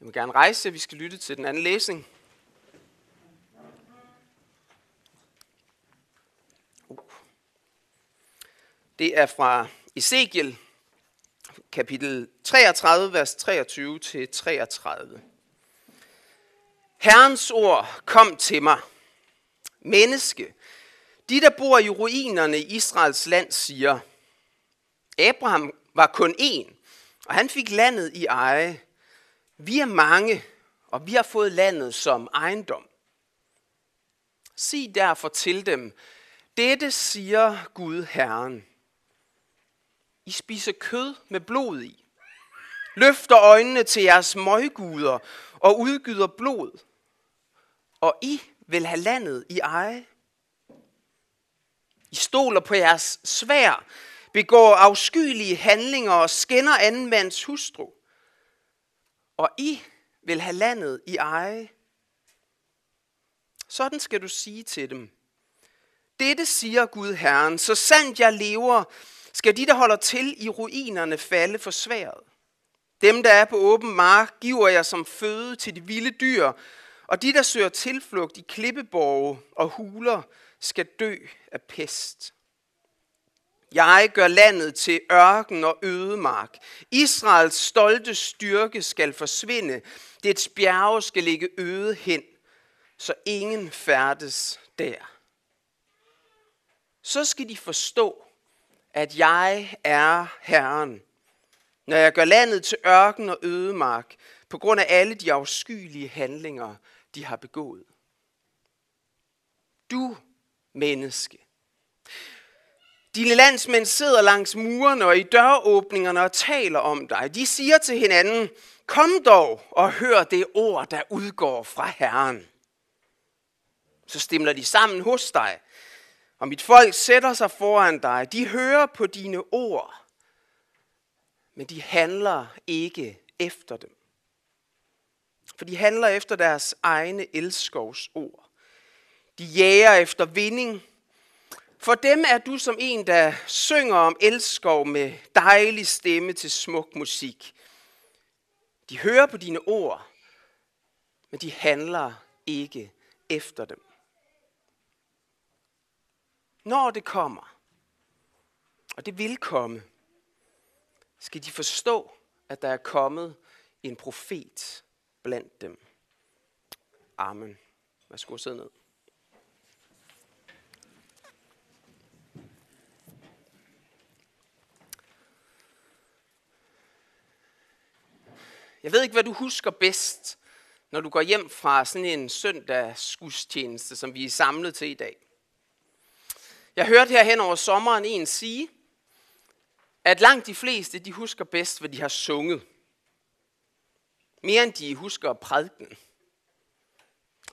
Jeg vil gerne rejse, vi skal lytte til den anden læsning. Uh. Det er fra Ezekiel, kapitel 33, vers 23 til 33. Herrens ord kom til mig. Menneske, de der bor i ruinerne i Israels land siger, Abraham var kun én, og han fik landet i eje. Vi er mange, og vi har fået landet som ejendom. Sig derfor til dem, dette siger Gud Herren. I spiser kød med blod i. Løfter øjnene til jeres møgguder og udgyder blod. Og I vil have landet i eje. I stoler på jeres svær, begår afskyelige handlinger og skænder anden mands hustru. Og I vil have landet i eje. Sådan skal du sige til dem. Dette siger Gud Herren, så sandt jeg lever, skal de, der holder til i ruinerne, falde for sværet. Dem, der er på åben mark, giver jeg som føde til de vilde dyr, og de, der søger tilflugt i klippeborge og huler, skal dø af pest. Jeg gør landet til ørken og ødemark. Israels stolte styrke skal forsvinde. Dets bjerge skal ligge øde hen, så ingen færdes der. Så skal de forstå, at jeg er Herren, når jeg gør landet til ørken og ødemark, på grund af alle de afskyelige handlinger, de har begået. Du, menneske, dine landsmænd sidder langs murene og i døråbningerne og taler om dig. De siger til hinanden, kom dog og hør det ord, der udgår fra Herren. Så stemler de sammen hos dig, og mit folk sætter sig foran dig. De hører på dine ord, men de handler ikke efter dem. For de handler efter deres egne elskovs ord. De jager efter vinding, for dem er du som en, der synger om elskov med dejlig stemme til smuk musik. De hører på dine ord, men de handler ikke efter dem. Når det kommer, og det vil komme, skal de forstå, at der er kommet en profet blandt dem. Amen. Værsgo sidde ned. Jeg ved ikke, hvad du husker bedst, når du går hjem fra sådan en søndagsgudstjeneste, som vi er samlet til i dag. Jeg hørte her hen over sommeren en sige, at langt de fleste, de husker bedst, hvad de har sunget. Mere end de husker prædiken.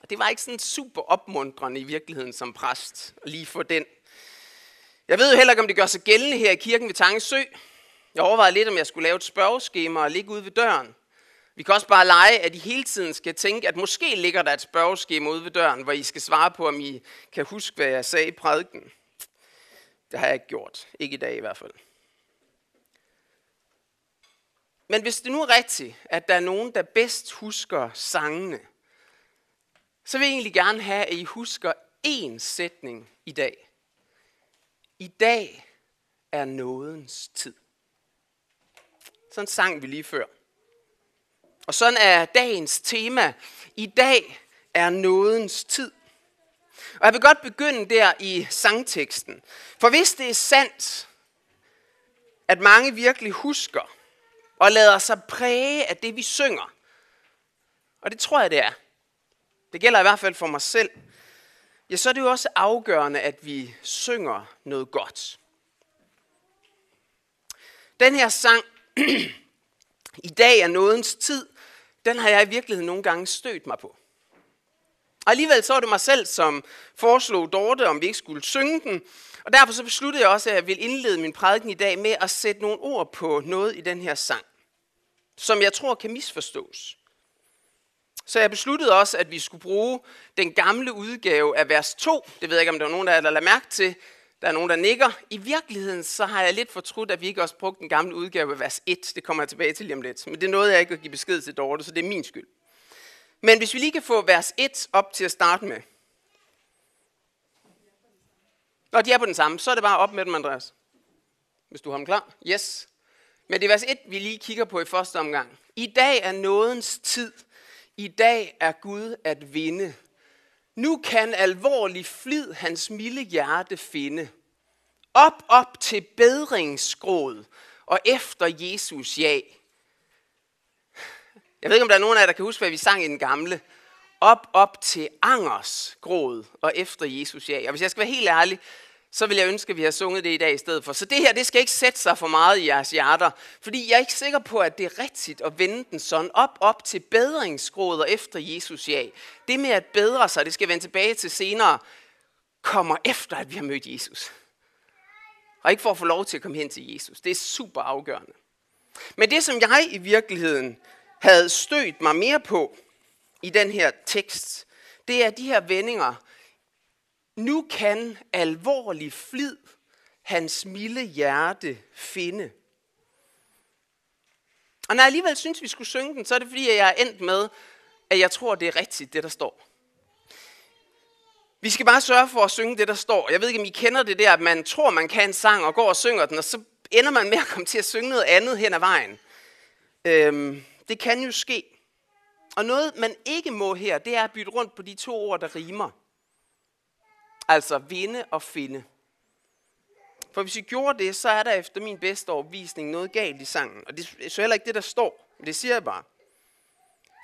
Og det var ikke sådan super opmuntrende i virkeligheden som præst, lige for den. Jeg ved jo heller ikke, om det gør sig gældende her i kirken ved Tangesø. Jeg overvejede lidt, om jeg skulle lave et spørgeskema og ligge ude ved døren. Vi kan også bare lege, at I hele tiden skal tænke, at måske ligger der et spørgeskema ude ved døren, hvor I skal svare på, om I kan huske, hvad jeg sagde i prædiken. Det har jeg ikke gjort. Ikke i dag i hvert fald. Men hvis det nu er rigtigt, at der er nogen, der bedst husker sangene, så vil jeg egentlig gerne have, at I husker én sætning i dag. I dag er nådens tid. Sådan sang vi lige før. Og sådan er dagens tema. I dag er nådens tid. Og jeg vil godt begynde der i sangteksten. For hvis det er sandt, at mange virkelig husker og lader sig præge af det, vi synger, og det tror jeg, det er. Det gælder i hvert fald for mig selv. Ja, så er det jo også afgørende, at vi synger noget godt. Den her sang, i dag er nådens tid, den har jeg i virkeligheden nogle gange stødt mig på. Og alligevel så var det mig selv, som foreslog Dorte, om vi ikke skulle synge den. Og derfor så besluttede jeg også, at jeg vil indlede min prædiken i dag med at sætte nogle ord på noget i den her sang, som jeg tror kan misforstås. Så jeg besluttede også, at vi skulle bruge den gamle udgave af vers 2. Det ved jeg ikke, om der var nogen, der lader mærke til. Der er nogen, der nikker. I virkeligheden så har jeg lidt fortrudt, at vi ikke også brugte den gamle udgave af vers 1. Det kommer jeg tilbage til lige om lidt. Men det nåede jeg ikke at give besked til Dorte, så det er min skyld. Men hvis vi lige kan få vers 1 op til at starte med. Når de er på den samme, så er det bare op med dem, Andreas. Hvis du har dem klar. Yes. Men det er vers 1, vi lige kigger på i første omgang. I dag er nådens tid. I dag er Gud at vinde. Nu kan alvorlig flid hans milde hjerte finde. Op, op til bedringsgråd og efter Jesus ja. Jeg ved ikke, om der er nogen af jer, der kan huske, hvad vi sang i den gamle. Op, op til angers gråd og efter Jesus ja. Og hvis jeg skal være helt ærlig, så vil jeg ønske, at vi har sunget det i dag i stedet for. Så det her, det skal ikke sætte sig for meget i jeres hjerter, fordi jeg er ikke sikker på, at det er rigtigt at vende den sådan op, op til bedringsgråd og efter Jesus ja. Det med at bedre sig, det skal vende tilbage til senere, kommer efter, at vi har mødt Jesus. Og ikke for at få lov til at komme hen til Jesus. Det er super afgørende. Men det, som jeg i virkeligheden havde stødt mig mere på i den her tekst, det er de her vendinger, nu kan alvorlig flid hans milde hjerte finde. Og når jeg alligevel synes, vi skulle synge den, så er det fordi, at jeg er endt med, at jeg tror, det er rigtigt, det der står. Vi skal bare sørge for at synge det, der står. Jeg ved ikke, om I kender det der, at man tror, man kan en sang og går og synger den, og så ender man med at komme til at synge noget andet hen ad vejen. Øhm, det kan jo ske. Og noget, man ikke må her, det er at bytte rundt på de to ord, der rimer. Altså vinde og finde. For hvis vi gjorde det, så er der efter min bedste overvisning noget galt i sangen. Og det er så heller ikke det, der står. Det siger jeg bare.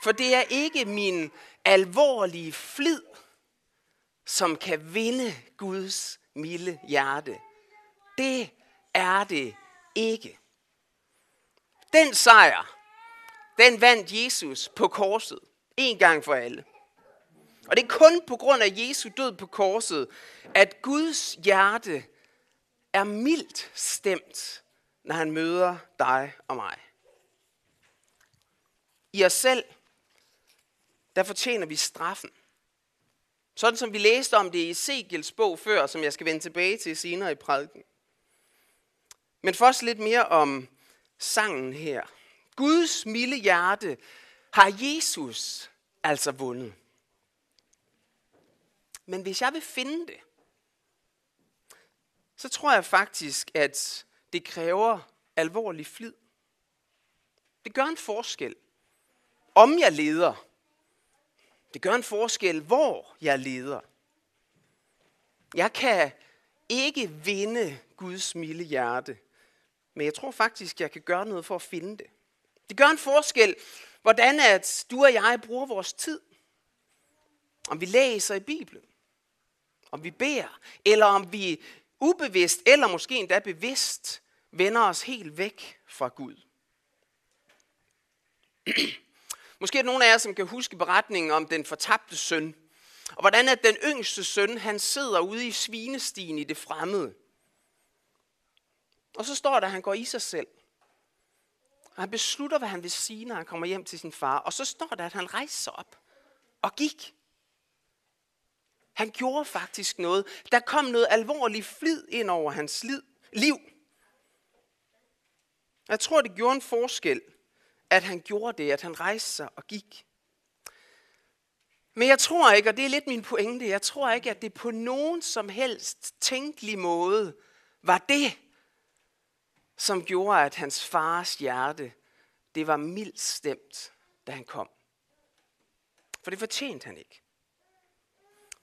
For det er ikke min alvorlige flid, som kan vinde Guds milde hjerte. Det er det ikke. Den sejr, den vandt Jesus på korset. En gang for alle. Og det er kun på grund af Jesu død på korset, at Guds hjerte er mildt stemt, når han møder dig og mig. I os selv, der fortjener vi straffen. Sådan som vi læste om det i Ezekiels bog før, som jeg skal vende tilbage til senere i prædiken. Men først lidt mere om sangen her. Guds milde hjerte har Jesus altså vundet. Men hvis jeg vil finde det, så tror jeg faktisk, at det kræver alvorlig flid. Det gør en forskel, om jeg leder. Det gør en forskel, hvor jeg leder. Jeg kan ikke vinde Guds milde hjerte, men jeg tror faktisk, jeg kan gøre noget for at finde det. Det gør en forskel, hvordan at du og jeg bruger vores tid. Om vi læser i Bibelen om vi beder, eller om vi ubevidst, eller måske endda bevidst, vender os helt væk fra Gud. Måske er der nogen af jer, som kan huske beretningen om den fortabte søn, og hvordan at den yngste søn, han sidder ude i svinestien i det fremmede. Og så står der, at han går i sig selv. Og han beslutter, hvad han vil sige, når han kommer hjem til sin far. Og så står der, at han rejser sig op og gik. Han gjorde faktisk noget. Der kom noget alvorligt flid ind over hans liv. Jeg tror, det gjorde en forskel, at han gjorde det, at han rejste sig og gik. Men jeg tror ikke, og det er lidt min pointe, jeg tror ikke, at det på nogen som helst tænkelig måde var det, som gjorde, at hans fars hjerte, det var mildt stemt, da han kom. For det fortjente han ikke.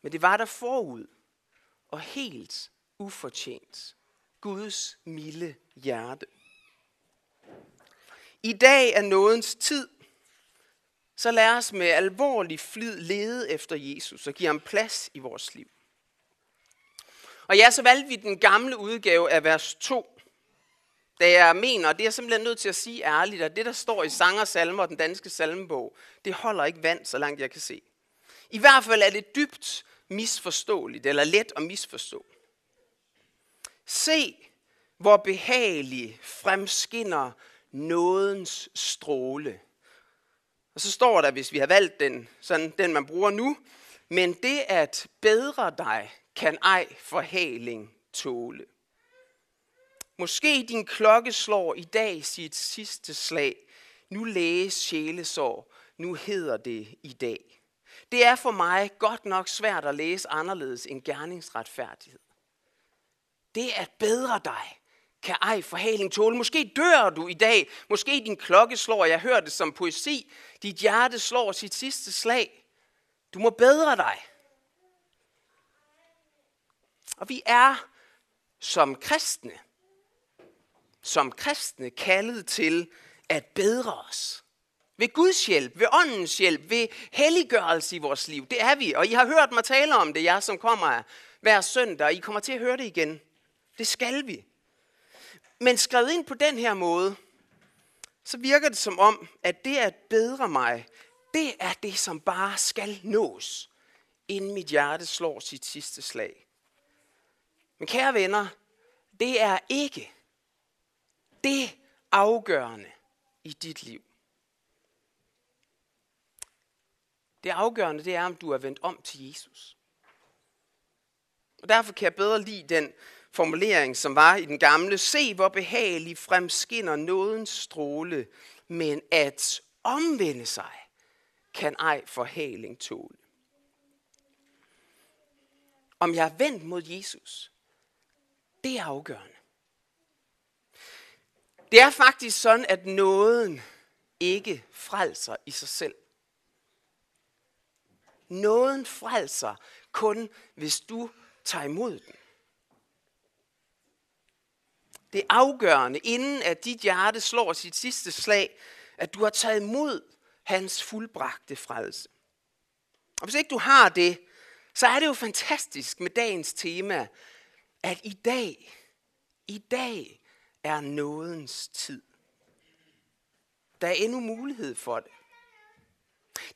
Men det var der forud, og helt ufortjent. Guds milde hjerte. I dag er nådens tid, så lad os med alvorlig flid lede efter Jesus og give ham plads i vores liv. Og ja, så valgte vi den gamle udgave af vers 2, da jeg mener, og det er jeg simpelthen nødt til at sige ærligt, at det, der står i Sanger Salmer og den danske salmebog, det holder ikke vand, så langt jeg kan se. I hvert fald er det dybt misforståeligt, eller let at misforstå. Se, hvor behagelig fremskinner nådens stråle. Og så står der, hvis vi har valgt den, sådan den man bruger nu, men det at bedre dig kan ej forhaling tåle. Måske din klokke slår i dag sit sidste slag. Nu læges sjælesår. Nu hedder det i dag. Det er for mig godt nok svært at læse anderledes end gerningsretfærdighed. Det at bedre dig kan ej forhaling tåle. Måske dør du i dag. Måske din klokke slår. Jeg hører det som poesi. Dit hjerte slår sit sidste slag. Du må bedre dig. Og vi er som kristne, som kristne kaldet til at bedre os. Ved Guds hjælp, ved åndens hjælp, ved helliggørelse i vores liv. Det er vi, og I har hørt mig tale om det, jeg som kommer hver søndag, og I kommer til at høre det igen. Det skal vi. Men skrevet ind på den her måde, så virker det som om, at det at bedre mig, det er det, som bare skal nås, inden mit hjerte slår sit sidste slag. Men kære venner, det er ikke det afgørende i dit liv. Det afgørende, det er, om du er vendt om til Jesus. Og derfor kan jeg bedre lide den formulering, som var i den gamle. Se, hvor behagelig fremskinner nådens stråle, men at omvende sig kan ej forhaling tåle. Om jeg er vendt mod Jesus, det er afgørende. Det er faktisk sådan, at nåden ikke frelser i sig selv. Nåden frelser kun, hvis du tager imod den. Det er afgørende, inden at dit hjerte slår sit sidste slag, at du har taget imod hans fuldbragte frelse. Og hvis ikke du har det, så er det jo fantastisk med dagens tema, at i dag, i dag er nådens tid. Der er endnu mulighed for det.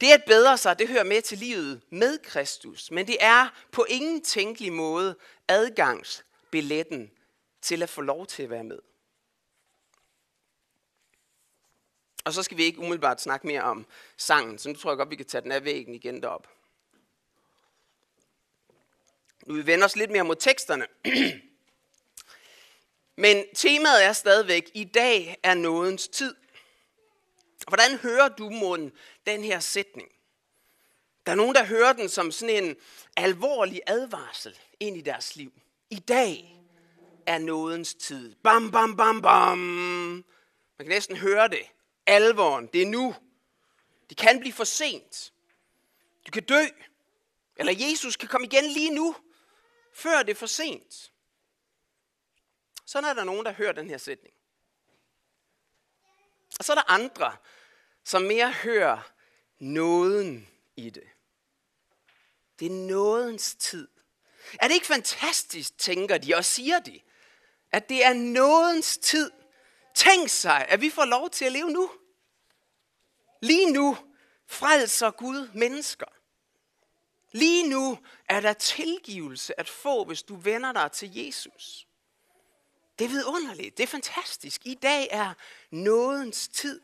Det at bedre sig, det hører med til livet med Kristus, men det er på ingen tænkelig måde adgangsbilletten til at få lov til at være med. Og så skal vi ikke umiddelbart snakke mere om sangen, så nu tror jeg godt, vi kan tage den af væggen igen derop. Nu vi vender os lidt mere mod teksterne. Men temaet er stadigvæk, i dag er nådens tid. Hvordan hører du munden den her sætning? Der er nogen, der hører den som sådan en alvorlig advarsel ind i deres liv. I dag er nådens tid. Bam, bam, bam, bam. Man kan næsten høre det. Alvoren, det er nu. Det kan blive for sent. Du kan dø. Eller Jesus kan komme igen lige nu, før det er for sent. Sådan er der nogen, der hører den her sætning. Og så er der andre, som mere hører nåden i det. Det er nådens tid. Er det ikke fantastisk, tænker de og siger de, at det er nådens tid. Tænk sig, at vi får lov til at leve nu. Lige nu frelser Gud mennesker. Lige nu er der tilgivelse at få, hvis du vender dig til Jesus. Det er vidunderligt. Det er fantastisk. I dag er nådens tid.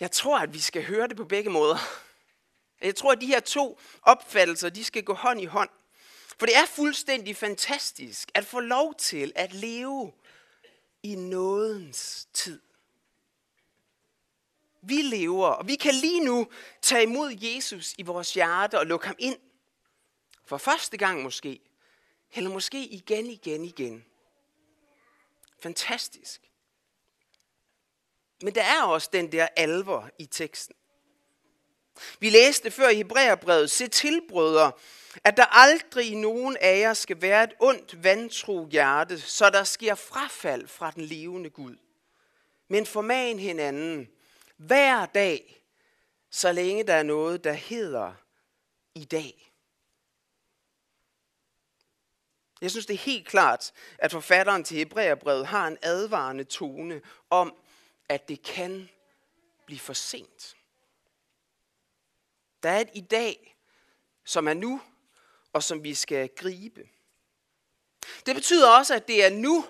Jeg tror, at vi skal høre det på begge måder. Jeg tror, at de her to opfattelser, de skal gå hånd i hånd. For det er fuldstændig fantastisk at få lov til at leve i nådens tid. Vi lever, og vi kan lige nu tage imod Jesus i vores hjerte og lukke ham ind. For første gang måske. Eller måske igen, igen, igen. Fantastisk. Men der er også den der alvor i teksten. Vi læste før i Hebræerbrevet, se til, brødre, at der aldrig i nogen af jer skal være et ondt, vantro hjerte, så der sker frafald fra den levende Gud. Men forman hinanden hver dag, så længe der er noget, der hedder i dag. Jeg synes, det er helt klart, at forfatteren til Hebræerbrevet har en advarende tone om, at det kan blive for sent. Der er et i dag, som er nu, og som vi skal gribe. Det betyder også, at det er nu,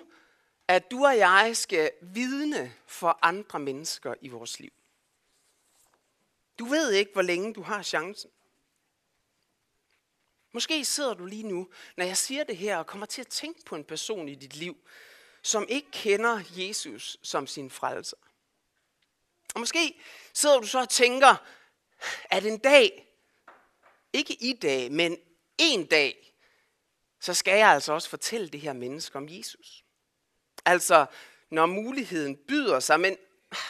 at du og jeg skal vidne for andre mennesker i vores liv. Du ved ikke, hvor længe du har chancen. Måske sidder du lige nu, når jeg siger det her, og kommer til at tænke på en person i dit liv, som ikke kender Jesus som sin frelser. Og måske sidder du så og tænker, at en dag, ikke i dag, men en dag, så skal jeg altså også fortælle det her menneske om Jesus. Altså, når muligheden byder sig, men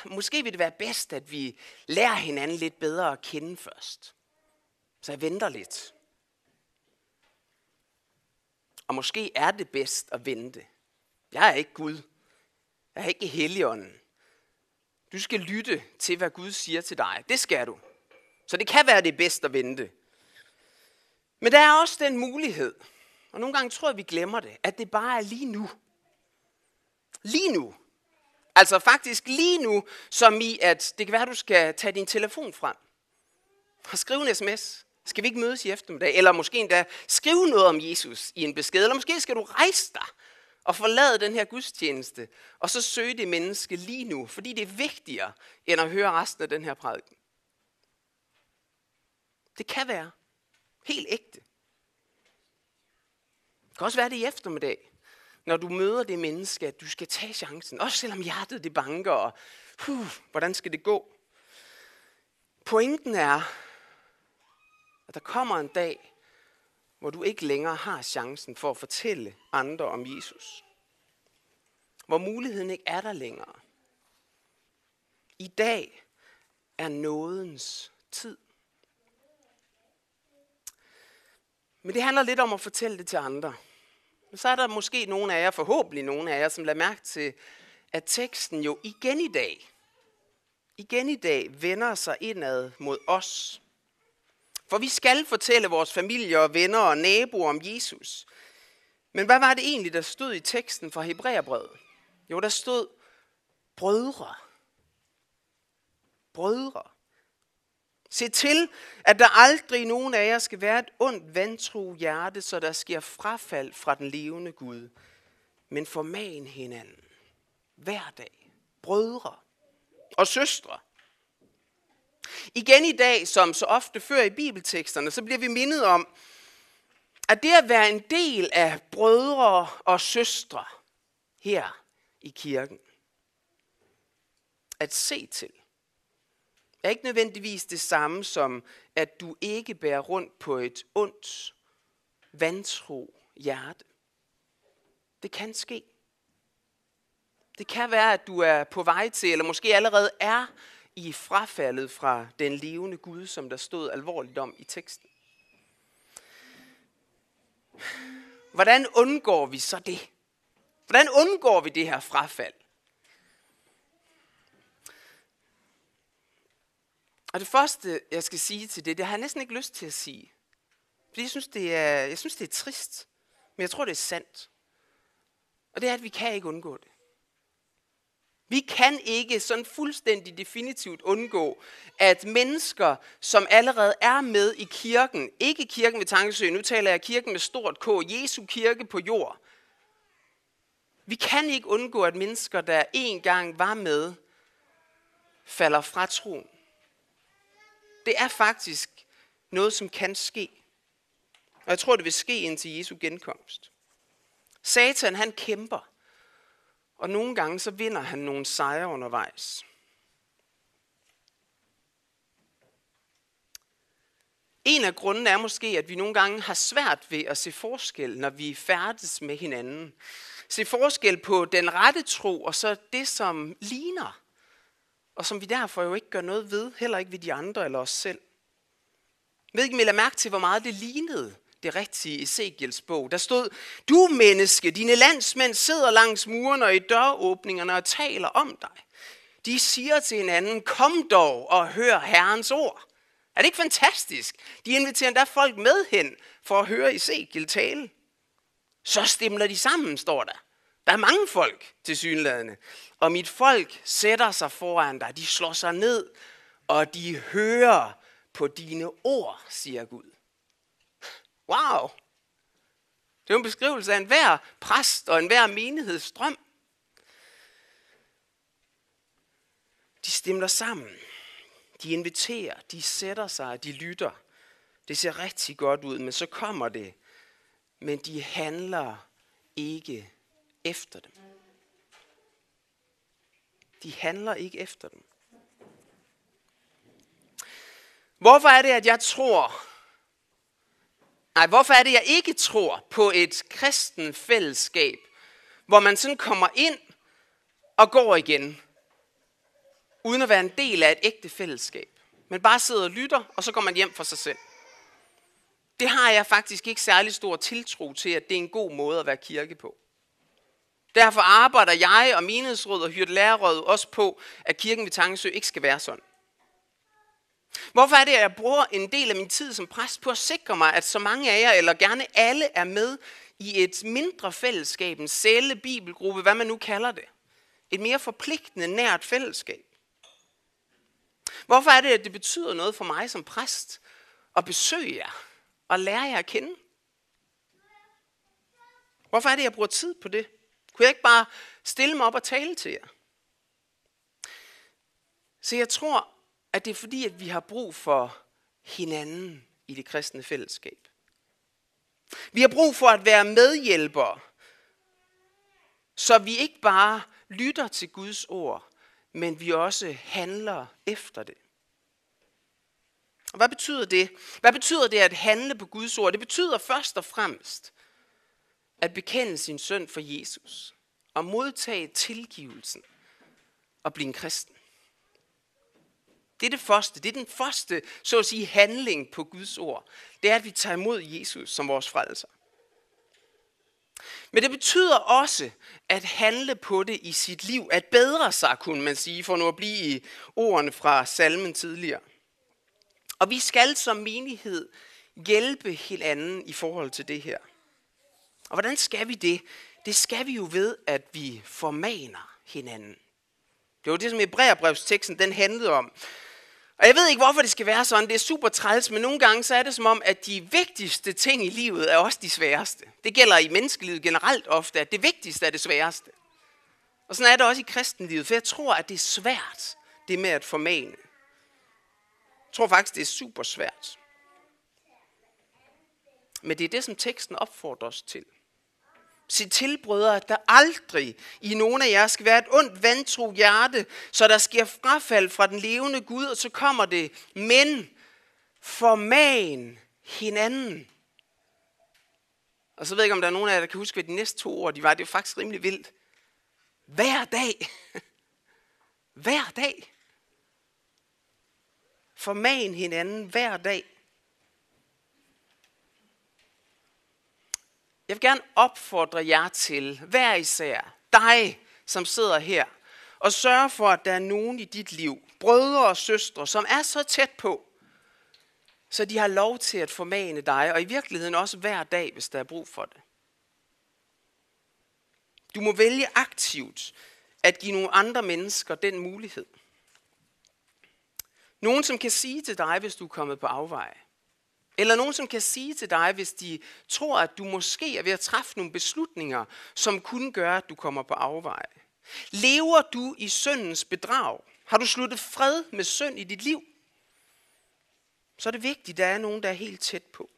måske vil det være bedst, at vi lærer hinanden lidt bedre at kende først. Så jeg venter lidt. Og måske er det bedst at vente. Jeg er ikke Gud. Jeg er ikke Helligånden. Du skal lytte til, hvad Gud siger til dig. Det skal du. Så det kan være det bedst at vente. Men der er også den mulighed, og nogle gange tror jeg, vi glemmer det, at det bare er lige nu. Lige nu. Altså faktisk lige nu, som i, at det kan være, at du skal tage din telefon frem og skrive en sms. Skal vi ikke mødes i eftermiddag? Eller måske endda skrive noget om Jesus i en besked. Eller måske skal du rejse dig og forlade den her gudstjeneste, og så søge det menneske lige nu, fordi det er vigtigere, end at høre resten af den her prædiken. Det kan være helt ægte. Det kan også være det i eftermiddag, når du møder det menneske, at du skal tage chancen, også selvom hjertet det banker, og huh, hvordan skal det gå? Pointen er, at der kommer en dag, hvor du ikke længere har chancen for at fortælle andre om Jesus. Hvor muligheden ikke er der længere. I dag er nådens tid. Men det handler lidt om at fortælle det til andre. Men så er der måske nogle af jer, forhåbentlig nogle af jer, som lader mærke til, at teksten jo igen i dag, igen i dag vender sig indad mod os. For vi skal fortælle vores familie og venner og naboer om Jesus. Men hvad var det egentlig, der stod i teksten fra Hebræerbrevet? Jo, der stod brødre. Brødre. Se til, at der aldrig nogen af jer skal være et ondt vantro hjerte, så der sker frafald fra den levende Gud. Men forman hinanden hver dag. Brødre og søstre. Igen i dag, som så ofte før i bibelteksterne, så bliver vi mindet om, at det at være en del af brødre og søstre her i kirken, at se til, er ikke nødvendigvis det samme som, at du ikke bærer rundt på et ondt, vantro hjerte. Det kan ske. Det kan være, at du er på vej til, eller måske allerede er i frafaldet fra den levende Gud, som der stod alvorligt om i teksten. Hvordan undgår vi så det? Hvordan undgår vi det her frafald? Og det første, jeg skal sige til det, det har jeg næsten ikke lyst til at sige. Fordi jeg synes, det er, jeg synes, det er trist. Men jeg tror, det er sandt. Og det er, at vi kan ikke undgå det. Vi kan ikke sådan fuldstændig definitivt undgå, at mennesker, som allerede er med i kirken, ikke kirken ved Tankesø, nu taler jeg kirken med stort K, Jesu kirke på jord. Vi kan ikke undgå, at mennesker, der en gang var med, falder fra troen. Det er faktisk noget, som kan ske. Og jeg tror, det vil ske indtil Jesu genkomst. Satan, han kæmper. Og nogle gange så vinder han nogle sejre undervejs. En af grunden er måske, at vi nogle gange har svært ved at se forskel, når vi færdes med hinanden. Se forskel på den rette tro, og så det, som ligner og som vi derfor jo ikke gør noget ved, heller ikke ved de andre eller os selv. Jeg ved ikke, om I mærke til, hvor meget det lignede det rigtige i Ezekiels bog. Der stod, du menneske, dine landsmænd sidder langs murene og i døråbningerne og taler om dig. De siger til hinanden, kom dog og hør Herrens ord. Er det ikke fantastisk? De inviterer endda folk med hen for at høre Ezekiel tale. Så stemler de sammen, står der. Der er mange folk til synlædende. Og mit folk sætter sig foran dig. De slår sig ned, og de hører på dine ord, siger Gud. Wow! Det er en beskrivelse af enhver præst og enhver menighedsstrøm. De stemmer sammen. De inviterer, de sætter sig, de lytter. Det ser rigtig godt ud, men så kommer det. Men de handler ikke efter dem. De handler ikke efter dem. Hvorfor er det, at jeg tror, nej, hvorfor er det, jeg ikke tror på et kristen fællesskab, hvor man sådan kommer ind og går igen, uden at være en del af et ægte fællesskab, men bare sidder og lytter, og så går man hjem for sig selv. Det har jeg faktisk ikke særlig stor tiltro til, at det er en god måde at være kirke på. Derfor arbejder jeg og menighedsråd og hyrt lærerråd også på, at kirken ved Tangesø ikke skal være sådan. Hvorfor er det, at jeg bruger en del af min tid som præst på at sikre mig, at så mange af jer, eller gerne alle, er med i et mindre fællesskab, en celle, bibelgruppe, hvad man nu kalder det. Et mere forpligtende, nært fællesskab. Hvorfor er det, at det betyder noget for mig som præst at besøge jer og lære jer at kende? Hvorfor er det, at jeg bruger tid på det? Kunne jeg ikke bare stille mig op og tale til jer? Så jeg tror, at det er fordi, at vi har brug for hinanden i det kristne fællesskab. Vi har brug for at være medhjælpere, så vi ikke bare lytter til Guds ord, men vi også handler efter det. Og hvad betyder det? Hvad betyder det at handle på Guds ord? Det betyder først og fremmest at bekende sin søn for Jesus og modtage tilgivelsen og blive en kristen. Det er det første. Det er den første, så at sige, handling på Guds ord. Det er, at vi tager imod Jesus som vores frelser. Men det betyder også at handle på det i sit liv, at bedre sig, kunne man sige, for nu at blive i ordene fra salmen tidligere. Og vi skal som menighed hjælpe hinanden i forhold til det her. Og hvordan skal vi det? Det skal vi jo ved, at vi formaner hinanden. Det var det, som Hebræerbrevsteksten den handlede om. Og jeg ved ikke, hvorfor det skal være sådan. Det er super træls, men nogle gange så er det som om, at de vigtigste ting i livet er også de sværeste. Det gælder i menneskelivet generelt ofte, at det vigtigste er det sværeste. Og sådan er det også i kristenlivet, for jeg tror, at det er svært, det med at formane. Jeg tror faktisk, det er super svært. Men det er det, som teksten opfordrer os til. Se til, brødre, at der aldrig i nogen af jer skal være et ondt, vantro hjerte, så der sker frafald fra den levende Gud, og så kommer det, men forman hinanden. Og så ved jeg ikke, om der er nogen af jer, der kan huske, hvad de næste to ord de var. Det var faktisk rimelig vildt. Hver dag. Hver dag. Forman hinanden hver dag. Jeg vil gerne opfordre jer til, hver især, dig, som sidder her, og sørge for, at der er nogen i dit liv, brødre og søstre, som er så tæt på, så de har lov til at formane dig, og i virkeligheden også hver dag, hvis der er brug for det. Du må vælge aktivt at give nogle andre mennesker den mulighed. Nogen, som kan sige til dig, hvis du er kommet på afveje. Eller nogen, som kan sige til dig, hvis de tror, at du måske er ved at træffe nogle beslutninger, som kunne gøre, at du kommer på afveje. Lever du i syndens bedrag? Har du sluttet fred med synd i dit liv? Så er det vigtigt, at der er nogen, der er helt tæt på.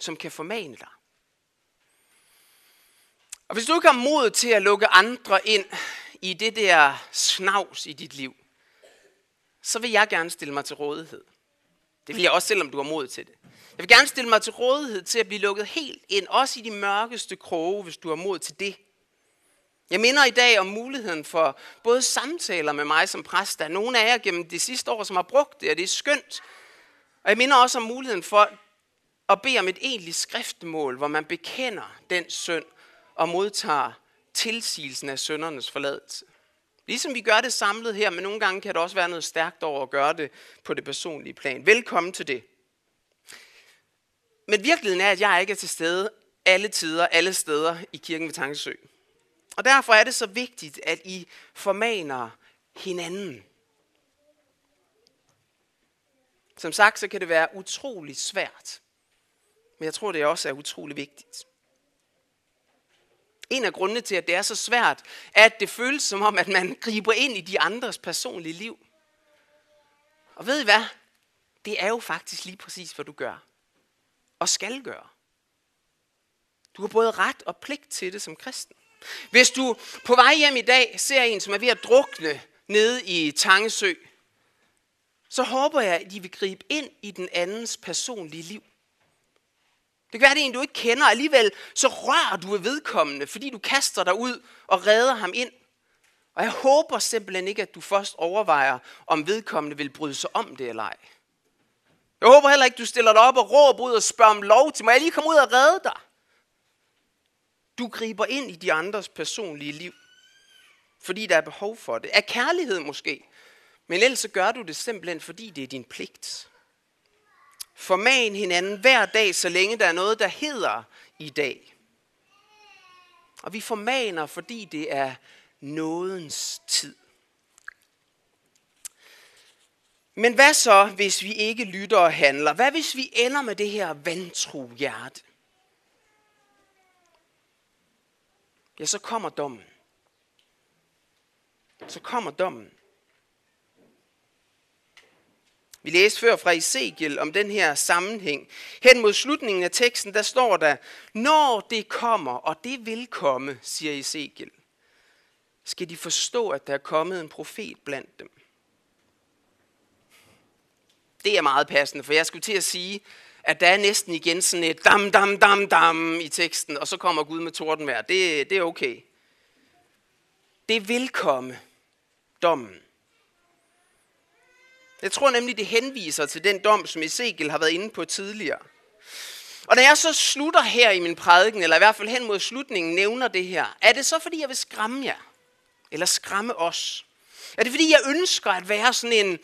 Som kan formane dig. Og hvis du ikke har mod til at lukke andre ind i det der snavs i dit liv, så vil jeg gerne stille mig til rådighed. Det vil jeg også, selvom du har mod til det. Jeg vil gerne stille mig til rådighed til at blive lukket helt ind, også i de mørkeste kroge, hvis du har mod til det. Jeg minder i dag om muligheden for både samtaler med mig som præst. Der er nogle af jer gennem de sidste år, som har brugt det, og det er skønt. Og jeg minder også om muligheden for at bede om et egentligt skriftmål, hvor man bekender den synd og modtager tilsigelsen af søndernes forladelse. Ligesom vi gør det samlet her, men nogle gange kan det også være noget stærkt over at gøre det på det personlige plan. Velkommen til det. Men virkeligheden er, at jeg ikke er til stede alle tider, alle steder i kirken ved Tankesø. Og derfor er det så vigtigt, at I formaner hinanden. Som sagt, så kan det være utrolig svært. Men jeg tror, det også er utrolig vigtigt. En af grundene til, at det er så svært, er, at det føles som om, at man griber ind i de andres personlige liv. Og ved I hvad? det er jo faktisk lige præcis, hvad du gør. Og skal gøre. Du har både ret og pligt til det som kristen. Hvis du på vej hjem i dag ser en, som er ved at drukne nede i Tangesø, så håber jeg, at de vil gribe ind i den andens personlige liv. Det kan være, det er en, du ikke kender, og alligevel så rører du ved vedkommende, fordi du kaster dig ud og redder ham ind. Og jeg håber simpelthen ikke, at du først overvejer, om vedkommende vil bryde sig om det eller ej. Jeg håber heller ikke, du stiller dig op og råber ud og spørger om lov til mig. Jeg lige komme ud og redde dig. Du griber ind i de andres personlige liv, fordi der er behov for det. Af kærlighed måske, men ellers så gør du det simpelthen, fordi det er din pligt. Forman hinanden hver dag, så længe der er noget, der hedder i dag. Og vi formaner, fordi det er nådens tid. Men hvad så, hvis vi ikke lytter og handler? Hvad hvis vi ender med det her vantro hjerte? Ja, så kommer dommen. Så kommer dommen. Vi læste før fra Ezekiel om den her sammenhæng. Hen mod slutningen af teksten, der står der, når det kommer, og det vil komme, siger Ezekiel, skal de forstå, at der er kommet en profet blandt dem. Det er meget passende, for jeg skulle til at sige, at der er næsten igen sådan et dam, dam, dam, dam i teksten, og så kommer Gud med tordenvejr. Det, det er okay. Det vil komme, dommen. Jeg tror nemlig, det henviser til den dom, som Ezekiel har været inde på tidligere. Og når jeg så slutter her i min prædiken, eller i hvert fald hen mod slutningen, nævner det her, er det så fordi, jeg vil skræmme jer? Eller skræmme os? Er det fordi, jeg ønsker at være sådan en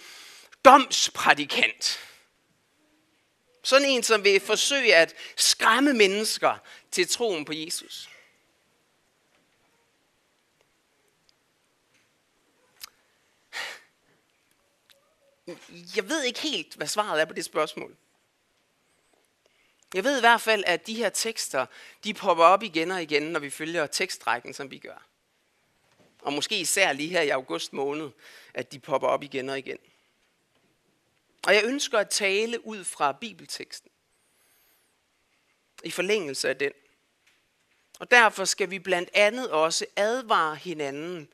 domsprædikant? Sådan en, som vil forsøge at skræmme mennesker til troen på Jesus? Jeg ved ikke helt, hvad svaret er på det spørgsmål. Jeg ved i hvert fald, at de her tekster, de popper op igen og igen, når vi følger tekstrækken, som vi gør. Og måske især lige her i august måned, at de popper op igen og igen. Og jeg ønsker at tale ud fra bibelteksten. I forlængelse af den. Og derfor skal vi blandt andet også advare hinanden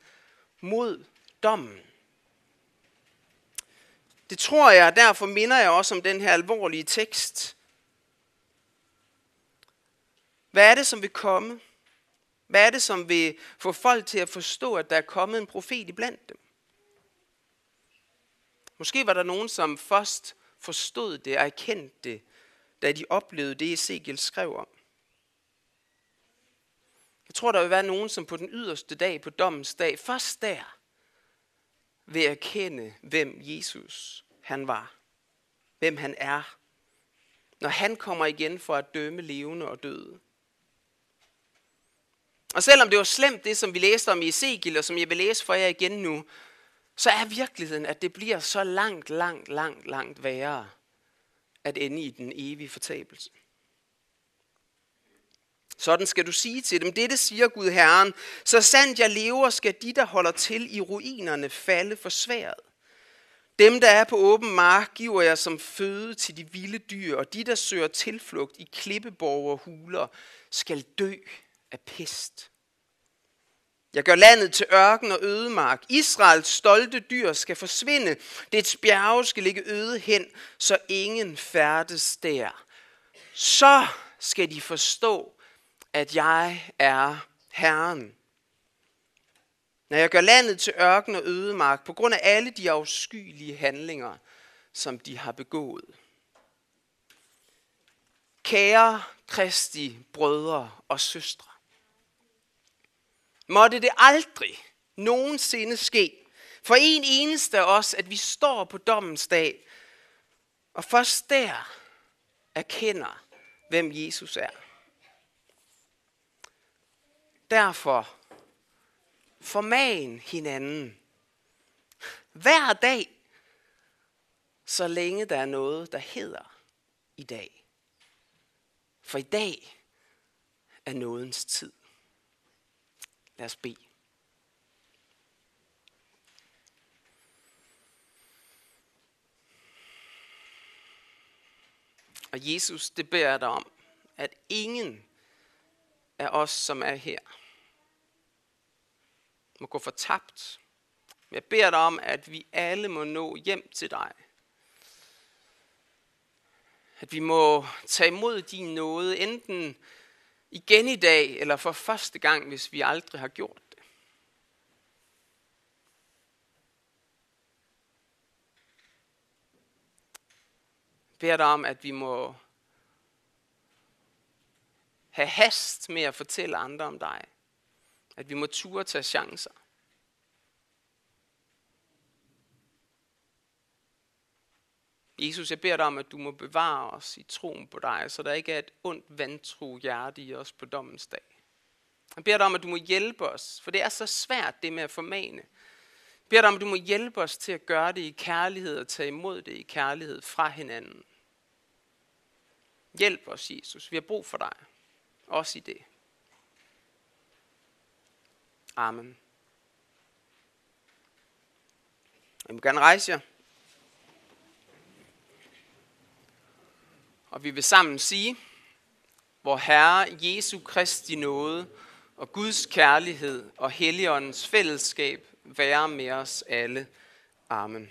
mod dommen. Det tror jeg, og derfor minder jeg også om den her alvorlige tekst. Hvad er det, som vil komme? Hvad er det, som vil få folk til at forstå, at der er kommet en profet iblandt dem? Måske var der nogen, som først forstod det og erkendte det, da de oplevede det, Ezekiel skrev om. Jeg tror, der vil være nogen, som på den yderste dag, på dommens dag, først der, ved at kende, hvem Jesus han var. Hvem han er. Når han kommer igen for at dømme levende og døde. Og selvom det var slemt, det som vi læste om i Ezekiel, og som jeg vil læse for jer igen nu, så er virkeligheden, at det bliver så langt, langt, langt, langt værre at ende i den evige fortabelse. Sådan skal du sige til dem, dette siger Gud Herren, så sandt jeg lever, skal de, der holder til i ruinerne, falde for sværet. Dem, der er på åben mark, giver jeg som føde til de vilde dyr, og de, der søger tilflugt i klippeborger og huler, skal dø af pest. Jeg gør landet til ørken og ødemark. Israels stolte dyr skal forsvinde. Dets bjerge skal ligge øde hen, så ingen færdes der. Så skal de forstå, at jeg er Herren. Når jeg gør landet til ørken og ødemark, på grund af alle de afskyelige handlinger, som de har begået. Kære Kristi brødre og søstre. Måtte det aldrig nogensinde ske for en eneste af os, at vi står på dommens dag, og først der erkender, hvem Jesus er. Derfor formagen hinanden hver dag, så længe der er noget, der hedder i dag. For i dag er nådens tid. Lad os bede. Og Jesus, det beder jeg dig om, at ingen af os, som er her, må gå fortabt. Jeg beder dig om, at vi alle må nå hjem til dig. At vi må tage imod din nåde, enten igen i dag, eller for første gang, hvis vi aldrig har gjort det. Jeg beder dig om, at vi må have hast med at fortælle andre om dig. At vi må ture tage chancer. Jesus, jeg beder dig om, at du må bevare os i troen på dig, så der ikke er et ondt vantro hjerte i os på dommens dag. Jeg beder dig om, at du må hjælpe os, for det er så svært det med at formane. Jeg beder dig om, at du må hjælpe os til at gøre det i kærlighed og tage imod det i kærlighed fra hinanden. Hjælp os, Jesus. Vi har brug for dig. Også i det. Amen. Jeg må gerne rejse jer. Og vi vil sammen sige, hvor Herre Jesu Kristi nåde og Guds kærlighed og Helligåndens fællesskab være med os alle. Amen.